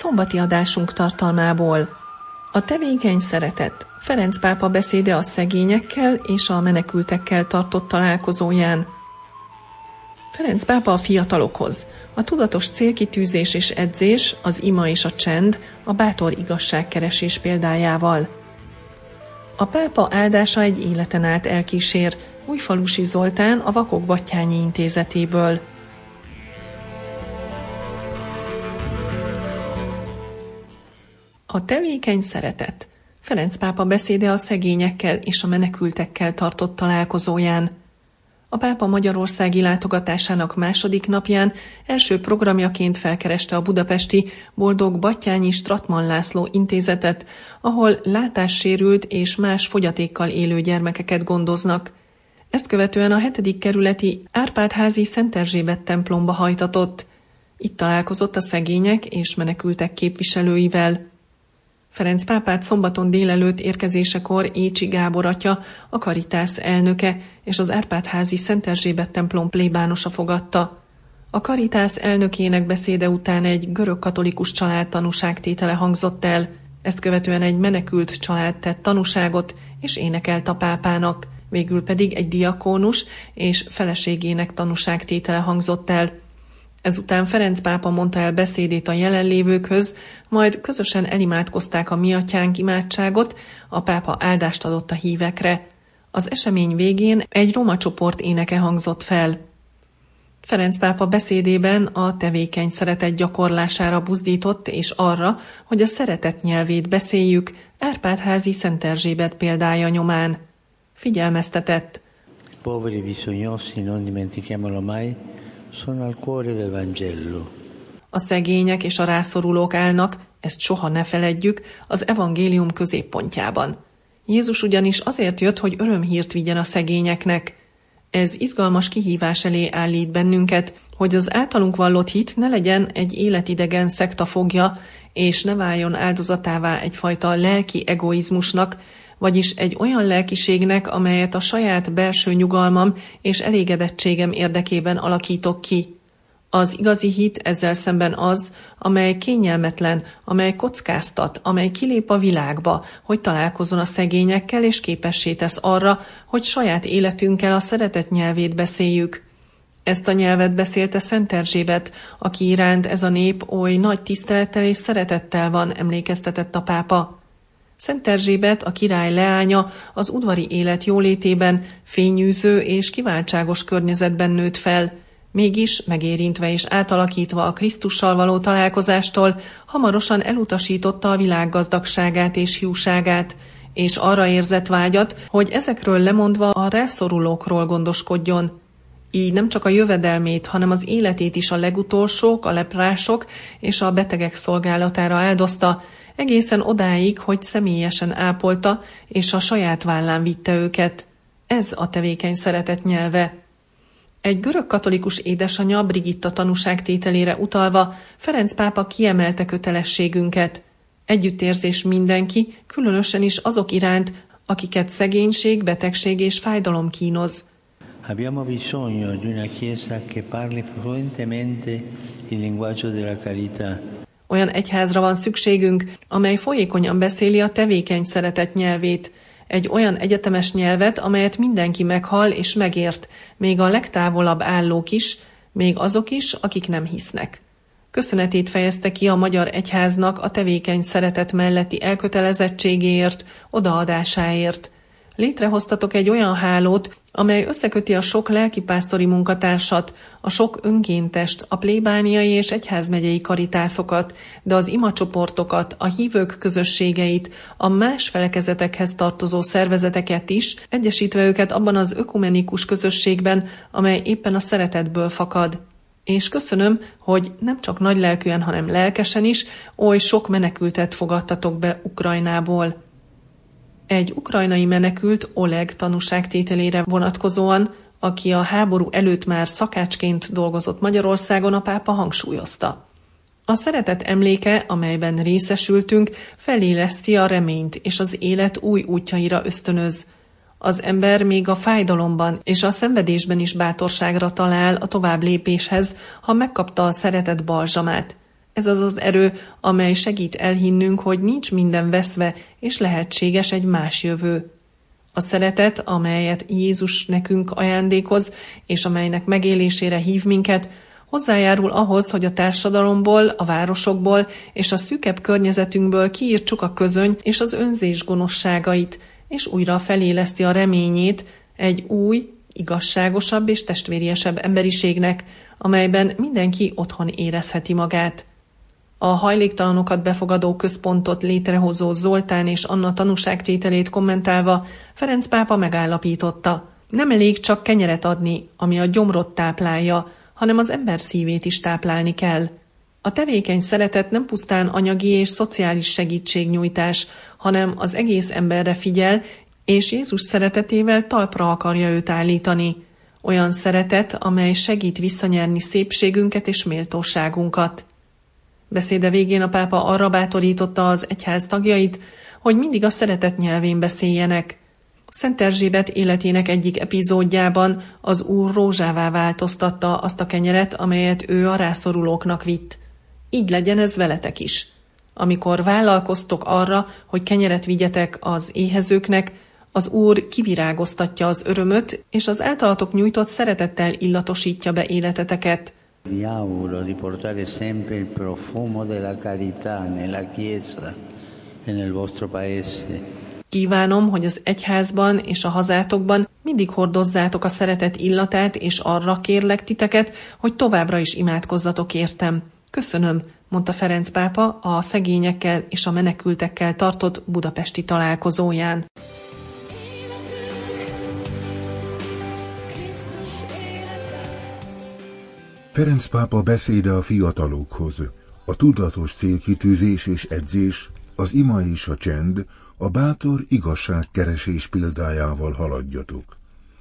Szombati adásunk tartalmából. A tevékeny szeretet. Ferenc pápa beszéde a szegényekkel és a menekültekkel tartott találkozóján. Ferenc pápa a fiatalokhoz. A tudatos célkitűzés és edzés, az ima és a csend, a bátor igazságkeresés példájával. A pápa áldása egy életen át elkísér, Újfalusi Zoltán a Vakok Battyányi Intézetéből. A tevékeny szeretet. Ferenc pápa beszéde a szegényekkel és a menekültekkel tartott találkozóján. A pápa Magyarországi látogatásának második napján első programjaként felkereste a budapesti Boldog Battyányi Stratman László intézetet, ahol látássérült és más fogyatékkal élő gyermekeket gondoznak. Ezt követően a hetedik kerületi Árpádházi Szent Erzsébet templomba hajtatott. Itt találkozott a szegények és menekültek képviselőivel. Ferenc pápát szombaton délelőtt érkezésekor Écsi Gábor atya, a Karitász elnöke és az Árpádházi Szent Erzsébet templom plébánosa fogadta. A Karitász elnökének beszéde után egy görög-katolikus család tanúságtétele hangzott el, ezt követően egy menekült család tett tanúságot és énekelt a pápának, végül pedig egy diakónus és feleségének tanúságtétele hangzott el. Ezután Ferenc pápa mondta el beszédét a jelenlévőkhöz, majd közösen elimádkozták a mi atyánk imádságot, a pápa áldást adott a hívekre. Az esemény végén egy roma csoport éneke hangzott fel. Ferenc pápa beszédében a tevékeny szeretet gyakorlására buzdított és arra, hogy a szeretet nyelvét beszéljük Árpádházi Szent Erzsébet példája nyomán. Figyelmeztetett. Poveri bisognosi non dimentichiamolo mai, sono al cuore del Vangelo. A szegények és a rászorulók állnak, ezt soha ne feledjük, az evangélium középpontjában. Jézus ugyanis azért jött, hogy örömhírt vigyen a szegényeknek. Ez izgalmas kihívás elé állít bennünket, hogy az általunk vallott hit ne legyen egy életidegen szekta fogja, és ne váljon áldozatává egyfajta lelki egoizmusnak, vagyis egy olyan lelkiségnek, amelyet a saját belső nyugalmam és elégedettségem érdekében alakítok ki. Az igazi hit ezzel szemben az, amely kényelmetlen, amely kockáztat, amely kilép a világba, hogy találkozon a szegényekkel és képessé tesz arra, hogy saját életünkkel a szeretet nyelvét beszéljük. Ezt a nyelvet beszélte Szent Erzsébet, aki iránt ez a nép oly nagy tisztelettel és szeretettel van, emlékeztetett a pápa. Szent Erzsébet, a király leánya, az udvari élet jólétében, fényűző és kiváltságos környezetben nőtt fel, mégis megérintve és átalakítva a Krisztussal való találkozástól, hamarosan elutasította a világ gazdagságát és hiúságát, és arra érzett vágyat, hogy ezekről lemondva a rászorulókról gondoskodjon. Így nem csak a jövedelmét, hanem az életét is a legutolsók, a leprások és a betegek szolgálatára áldozta, egészen odáig, hogy személyesen ápolta, és a saját vállán vitte őket. Ez a tevékeny szeretet nyelve. Egy görög katolikus édesanyja Brigitta tanúságtételére utalva Ferenc pápa kiemelte kötelességünket. Együttérzés mindenki, különösen is azok iránt, akiket szegénység, betegség és fájdalom kínoz. Abbiamo bisogno di una chiesa che parli fluentemente il linguaggio della carità. Olyan egyházra van szükségünk, amely folyékonyan beszéli a tevékeny szeretet nyelvét, egy olyan egyetemes nyelvet, amelyet mindenki meghal és megért, még a legtávolabb állók is, még azok is, akik nem hisznek. Köszönetét fejezte ki a Magyar Egyháznak a tevékeny szeretet melletti elkötelezettségéért, odaadásáért. Létrehoztatok egy olyan hálót, amely összeköti a sok lelkipásztori munkatársat, a sok önkéntest, a plébániai és egyházmegyei karitászokat, de az imacsoportokat, a hívők közösségeit, a más felekezetekhez tartozó szervezeteket is, egyesítve őket abban az ökumenikus közösségben, amely éppen a szeretetből fakad. és köszönöm, hogy nem csak nagy lelkűen, hanem lelkesen is oly sok menekültet fogadtatok be Ukrajnából. Egy ukrajnai menekült Oleg tanúságtételére vonatkozóan, aki a háború előtt már szakácsként dolgozott Magyarországon, a pápa hangsúlyozta. A szeretet emléke, amelyben részesültünk, feléleszti a reményt, és az élet új útjaira ösztönöz. Az ember még a fájdalomban és a szenvedésben is bátorságra talál a tovább lépéshez, ha megkapta a szeretet balzsamát. Ez az az erő, amely segít elhinnünk, hogy nincs minden veszve, és lehetséges egy más jövő. A szeretet, amelyet Jézus nekünk ajándékoz, és amelynek megélésére hív minket, hozzájárul ahhoz, hogy a társadalomból, a városokból és a szükebb környezetünkből kiírtsuk a közöny és az önzés gonoszságait, és újra feléleszti a reményét egy új, igazságosabb és testvériesebb emberiségnek, amelyben mindenki otthon érezheti magát. A hajléktalanokat befogadó központot létrehozó Zoltán és Anna tanúságtételét kommentálva Ferenc pápa megállapította, nem elég csak kenyeret adni, ami a gyomrot táplálja, hanem az ember szívét is táplálni kell. A tevékeny szeretet nem pusztán anyagi és szociális segítségnyújtás, hanem az egész emberre figyel, és Jézus szeretetével talpra akarja őt állítani. Olyan szeretet, amely segít visszanyerni szépségünket és méltóságunkat. Beszéde végén a pápa arra bátorította az egyház tagjait, hogy mindig a szeretet nyelvén beszéljenek. Szent Erzsébet életének egyik epizódjában az úr rózsává változtatta azt a kenyeret, amelyet ő a rászorulóknak vitt. Így legyen ez veletek is. Amikor vállalkoztok arra, hogy kenyeret vigyetek az éhezőknek, az Úr kivirágoztatja az örömöt, és az általatok nyújtott szeretettel illatosítja be életeteket. Vi auguro di portare sempre il profumo della carità nella Chiesa e nel vostro paese. Kívánom, hogy az egyházban és a hazátokban mindig hordozzátok a szeretet illatát, és arra kérlek titeket, hogy továbbra is imádkozzatok értem. Köszönöm, mondta Ferenc pápa a szegényekkel és a menekültekkel tartott budapesti találkozóján. Ferenc pápa beszéde a fiatalokhoz. A tudatos célkitűzés és edzés, az ima és a csend, a bátor igazságkeresés példájával haladjatok.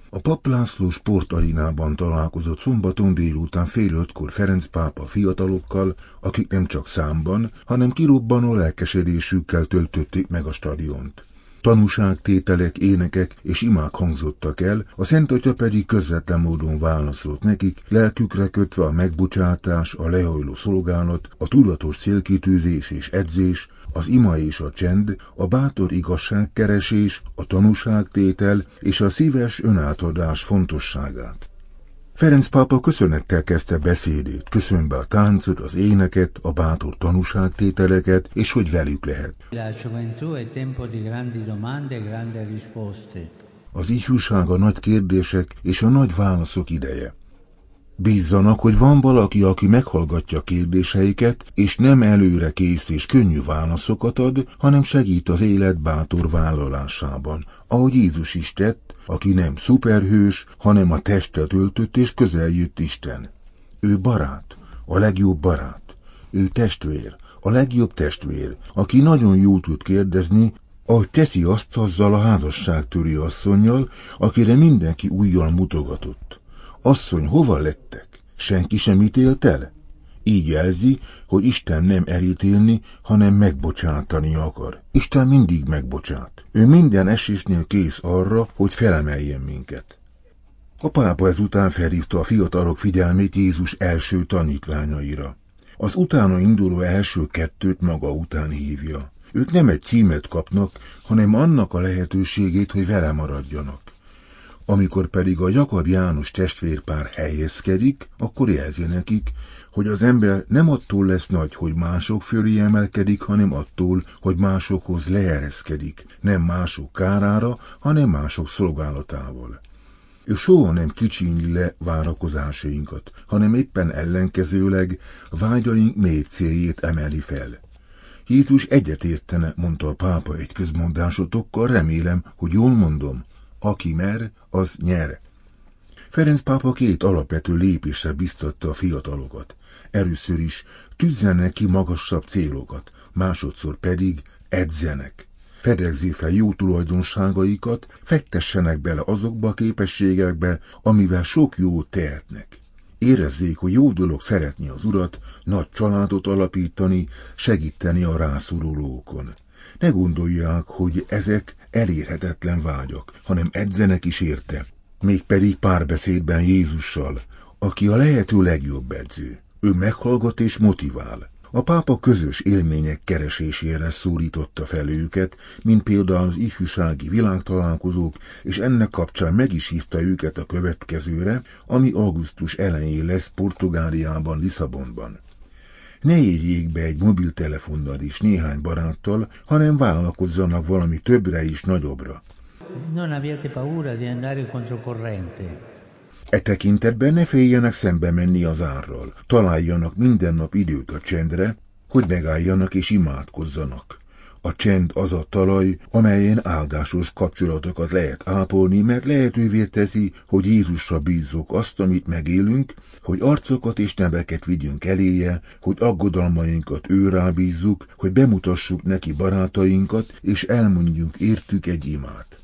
A Pap László sportarinában találkozott szombaton délután fél ötkor Ferenc pápa fiatalokkal, akik nem csak számban, hanem kirobbanó lelkesedésükkel töltötték meg a stadiont. Tanúságtételek, énekek és imák hangzottak el, a Szent Atya pedig közvetlen módon válaszolt nekik, lelkükre kötve a megbocsátás, a lehajló szolgálat, a tudatos célkitűzés és edzés, az ima és a csend, a bátor igazságkeresés, a tanúságtétel és a szíves önátadás fontosságát. Ferenc pápa köszönettel kezdte beszédét, köszönve a táncot, az éneket, a bátor tanúságtételeket, és hogy velük lehet. E az ifjúság a nagy kérdések és a nagy válaszok ideje. Bízzanak, hogy van valaki, aki meghallgatja kérdéseiket, és nem előre kész és könnyű válaszokat ad, hanem segít az élet bátor vállalásában, ahogy Jézus is tett, aki nem szuperhős, hanem a testet öltött és közel jött Isten. Ő barát, a legjobb barát. Ő testvér, a legjobb testvér, aki nagyon jól tud kérdezni, ahogy teszi azt azzal a házasságtöri asszonynal, akire mindenki újjal mutogatott. Asszony, hova lettek? Senki sem ítélt el? Így jelzi, hogy Isten nem elítélni, hanem megbocsátani akar. Isten mindig megbocsát. Ő minden esésnél kész arra, hogy felemeljen minket. A pápa ezután felhívta a fiatalok figyelmét Jézus első tanítványaira. Az utána induló első kettőt maga után hívja. Ők nem egy címet kapnak, hanem annak a lehetőségét, hogy vele maradjanak. Amikor pedig a Jakab János testvérpár helyezkedik, akkor jelzi nekik, hogy az ember nem attól lesz nagy, hogy mások fölé emelkedik, hanem attól, hogy másokhoz leereszkedik, nem mások kárára, hanem mások szolgálatával. Ő soha nem kicsínyi le várakozásainkat, hanem éppen ellenkezőleg vágyaink mély céljét emeli fel. Jézus egyetértene, mondta a pápa egy közmondásotokkal, remélem, hogy jól mondom, aki mer, az nyer. Ferenc pápa két alapvető lépésre biztatta a fiatalokat. Először is tűzzenek ki magasabb célokat, másodszor pedig edzenek. Fedezzék fel jó tulajdonságaikat, fektessenek bele azokba a képességekbe, amivel sok jót tehetnek. Érezzék, hogy jó dolog szeretni az urat, nagy családot alapítani, segíteni a rászorulókon. Ne gondolják, hogy ezek elérhetetlen vágyak, hanem edzenek is érte, mégpedig párbeszédben Jézussal, aki a lehető legjobb edző. Ő meghallgat és motivál. A pápa közös élmények keresésére szólította fel őket, mint például az ifjúsági világtalálkozók, és ennek kapcsán meg is hívta őket a következőre, ami augusztus elején lesz Portugáliában, Lisszabonban. Ne érjék be egy mobiltelefonnal is néhány baráttal, hanem vállalkozzanak valami többre is nagyobbra. Non abbiate paura di andare controcorrente. E tekintetben ne féljenek szembe menni az árral, találjanak minden nap időt a csendre, hogy megálljanak és imádkozzanak. A csend az a talaj, amelyen áldásos kapcsolatokat lehet ápolni, mert lehetővé teszi, hogy Jézusra bízzuk azt, amit megélünk, hogy arcokat és neveket vigyünk eléje, hogy aggodalmainkat őrá bízzuk, hogy bemutassuk neki barátainkat, és elmondjuk értük egy imát.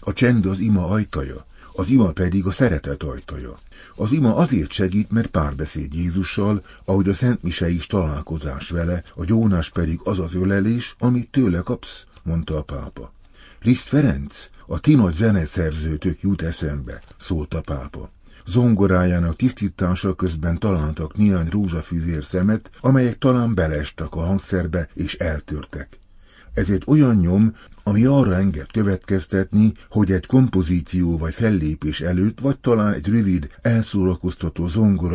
A csend az ima ajtaja, az ima pedig a szeretet ajtaja. Az ima azért segít, mert párbeszéd Jézussal, ahogy a Szent Mise is találkozás vele, a gyónás pedig az az ölelés, amit tőle kapsz, mondta a pápa. Liszt Ferenc, a ti nagy zeneszerzőtök jut eszembe, szólt a pápa. Zongorájának tisztítása közben találtak néhány rózsafűzér szemet, amelyek talán belestek a hangszerbe és eltörtek. Ez egy olyan nyom, ami arra enged következtetni, hogy egy kompozíció vagy fellépés előtt, vagy talán egy rövid, elszórakoztató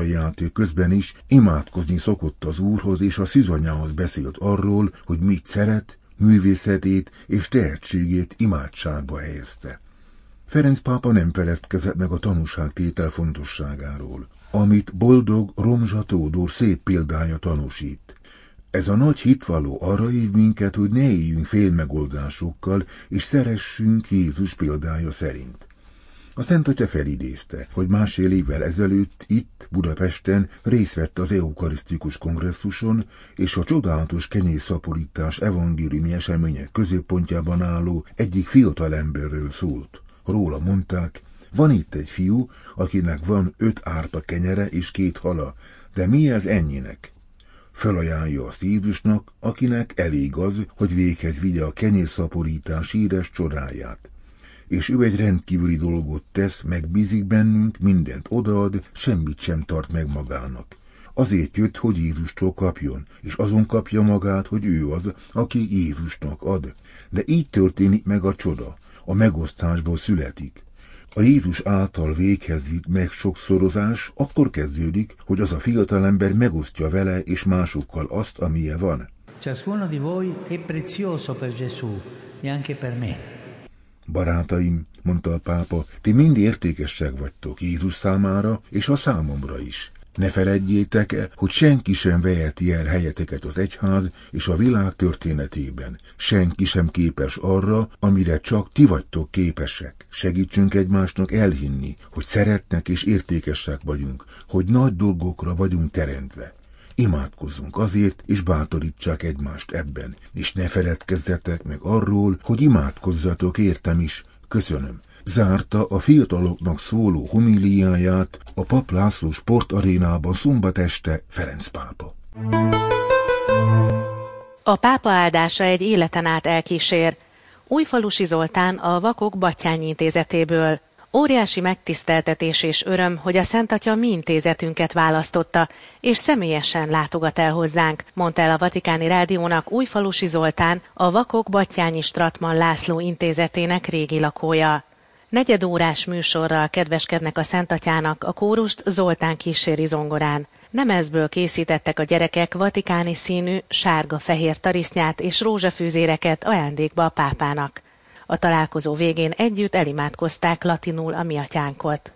játék közben is imádkozni szokott az úrhoz, és a szűzanyához beszélt arról, hogy mit szeret, művészetét és tehetségét imádságba helyezte. Ferenc pápa nem feledkezett meg a tanúságtétel fontosságáról, amit boldog Romzsa Tódor szép példája tanúsít. Ez a nagy hitvaló arra hív minket, hogy ne éljünk félmegoldásokkal, és szeressünk Jézus példája szerint. A Szent Atya felidézte, hogy másfél évvel ezelőtt itt, Budapesten részt vett az eukarisztikus kongresszuson, és a csodálatos kenyészaporítás evangéliumi események középpontjában álló egyik fiatal emberről szólt. Róla mondták, van itt egy fiú, akinek van öt árpa kenyere és két hala, de mi ez ennyinek? Felajánlja azt Jézusnak, akinek elég az, hogy véghez vigye a kenyérszaporítás híres csodáját. És ő egy rendkívüli dolgot tesz, megbízik bennünk, mindent odaad, semmit sem tart meg magának. Azért jött, hogy Jézustól kapjon, és azon kapja magát, hogy ő az, aki Jézusnak ad. De így történik meg a csoda, a megosztásból születik. A Jézus által véghez vitt meg sokszorozás akkor kezdődik, hogy az a fiatalember megosztja vele és másokkal azt, amilyen van. Ciascuno di voi è prezioso per Gesù e anche per me. Barátaim, mondta a pápa, ti mind értékesek vagytok Jézus számára, és a számomra is. Ne feledjétek el, hogy senki sem veheti el helyeteket az egyház és a világ történetében. Senki sem képes arra, amire csak ti vagytok képesek. Segítsünk egymásnak elhinni, hogy szeretnek és értékesek vagyunk, hogy nagy dolgokra vagyunk teremtve. Imádkozzunk azért, és bátorítsák egymást ebben, és ne feledkezzetek meg arról, hogy imádkozzatok értem is. Köszönöm zárta a fiataloknak szóló homiliáját a Pap László sportarénában szombat este Ferenc pápa. A pápa áldása egy életen át elkísér. Újfalusi Zoltán a Vakok Batyányi Intézetéből. Óriási megtiszteltetés és öröm, hogy a Szent Atya mi intézetünket választotta, és személyesen látogat el hozzánk, mondta el a Vatikáni Rádiónak Újfalusi Zoltán, a Vakok Batyányi Stratman László intézetének régi lakója. Negyedórás műsorral kedveskednek a Szentatyának, a kórust Zoltán kíséri zongorán. Nemezből készítettek a gyerekek vatikáni színű sárga-fehér tarisznyát és rózsafűzéreket ajándékba a pápának. A találkozó végén együtt elimádkozták latinul a miatyánkot.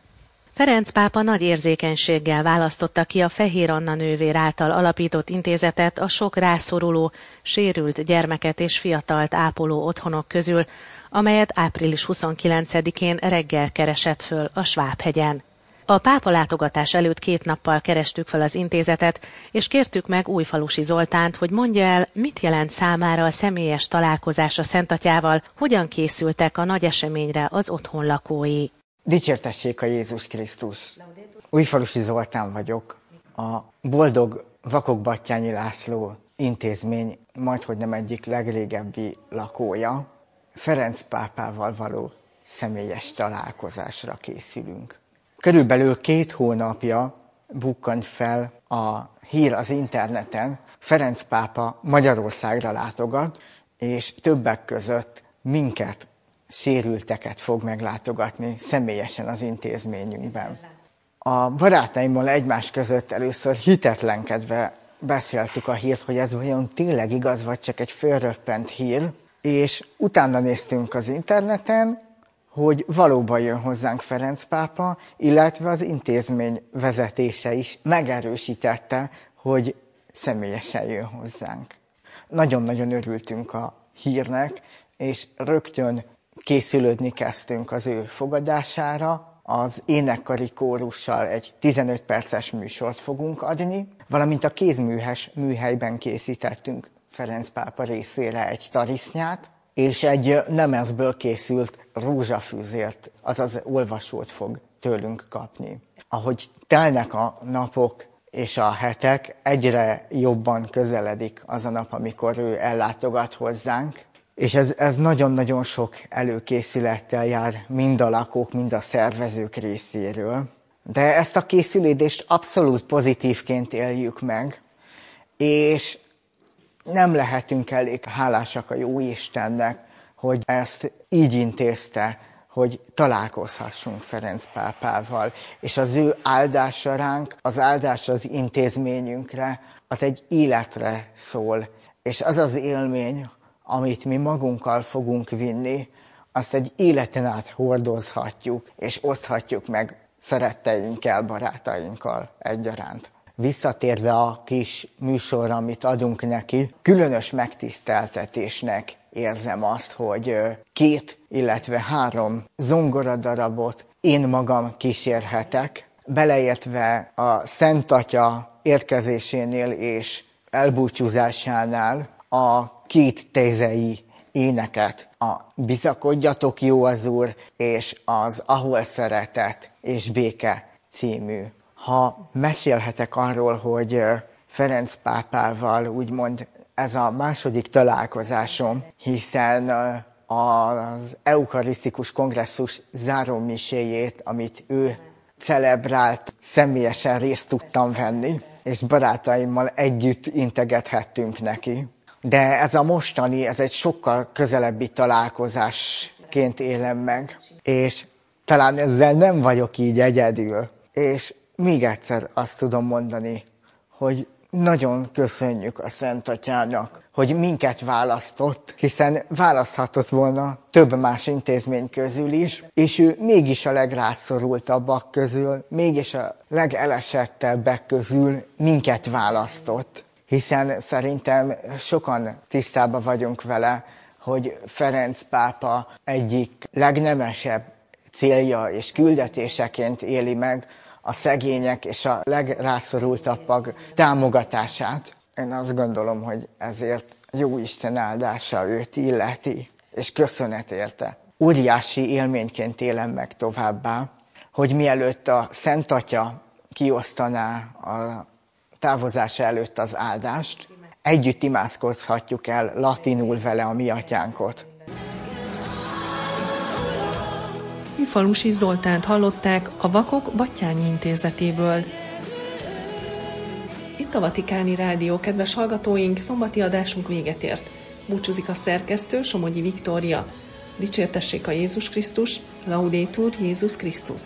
Ferenc pápa nagy érzékenységgel választotta ki a Fehér Anna nővér által alapított intézetet a sok rászoruló, sérült gyermeket és fiatalt ápoló otthonok közül, amelyet április 29-én reggel keresett föl a Svábhegyen. A pápa látogatás előtt két nappal kerestük fel az intézetet, és kértük meg Újfalusi Zoltánt, hogy mondja el, mit jelent számára a személyes találkozás a Szentatyával, hogyan készültek a nagy eseményre az otthon lakói. Dicsértessék a Jézus Krisztus! Újfalusi Zoltán vagyok, a Boldog Vakok Battyányi László intézmény majdhogy nem egyik legrégebbi lakója. Ferenc pápával való személyes találkozásra készülünk. Körülbelül két hónapja bukkant fel a hír az interneten, Ferenc pápa Magyarországra látogat, és többek között minket, sérülteket fog meglátogatni személyesen az intézményünkben. A barátaimmal egymás között először hitetlenkedve beszéltük a hírt, hogy ez vajon tényleg igaz, vagy csak egy fölröppent hír, és utána néztünk az interneten, hogy valóban jön hozzánk Ferenc pápa, illetve az intézmény vezetése is megerősítette, hogy személyesen jön hozzánk. Nagyon-nagyon örültünk a hírnek, és rögtön készülődni kezdtünk az ő fogadására. Az énekkari kórussal egy 15 perces műsort fogunk adni, valamint a kézműhes műhelyben készítettünk Ferenc pápa részére egy tarisznyát, és egy nemezből készült rózsafűzért, azaz olvasót fog tőlünk kapni. Ahogy telnek a napok és a hetek, egyre jobban közeledik az a nap, amikor ő ellátogat hozzánk, és ez, ez nagyon-nagyon sok előkészülettel jár mind a lakók, mind a szervezők részéről. De ezt a készülődést abszolút pozitívként éljük meg, és nem lehetünk elég hálásak a jó Istennek, hogy ezt így intézte, hogy találkozhassunk Ferenc pápával, és az ő áldása ránk, az áldás az intézményünkre, az egy életre szól, és az az élmény, amit mi magunkkal fogunk vinni, azt egy életen át hordozhatjuk, és oszthatjuk meg szeretteinkkel, barátainkkal egyaránt. Visszatérve a kis műsorra, amit adunk neki, különös megtiszteltetésnek érzem azt, hogy két, illetve három zongoradarabot én magam kísérhetek, beleértve a Szent Atya érkezésénél és elbúcsúzásánál a két tezei éneket, a Bizakodjatok jó az Úr, és az Ahol szeretet és béke című ha mesélhetek arról, hogy Ferenc pápával úgymond ez a második találkozásom, hiszen az eukarisztikus kongresszus zárómiséjét, amit ő celebrált, személyesen részt tudtam venni, és barátaimmal együtt integethettünk neki. De ez a mostani, ez egy sokkal közelebbi találkozásként élem meg, és talán ezzel nem vagyok így egyedül. És még egyszer azt tudom mondani, hogy nagyon köszönjük a Szent Atyának, hogy minket választott, hiszen választhatott volna több más intézmény közül is, és ő mégis a legrászorultabbak közül, mégis a legelesettebbek közül minket választott. Hiszen szerintem sokan tisztában vagyunk vele, hogy Ferenc pápa egyik legnemesebb célja és küldetéseként éli meg a szegények és a legrászorultabbak támogatását. Én azt gondolom, hogy ezért jó Isten áldása őt illeti, és köszönet érte. Óriási élményként élem meg továbbá, hogy mielőtt a Szent Atya kiosztaná a távozása előtt az áldást, együtt imádkozhatjuk el latinul vele a mi atyánkot. Falusi Zoltánt hallották a Vakok Battyányi Intézetéből. Itt a Vatikáni Rádió, kedves hallgatóink, szombati adásunk véget ért. Búcsúzik a szerkesztő Somogyi Viktória. Dicsértessék a Jézus Krisztus, Laudétur Jézus Krisztus.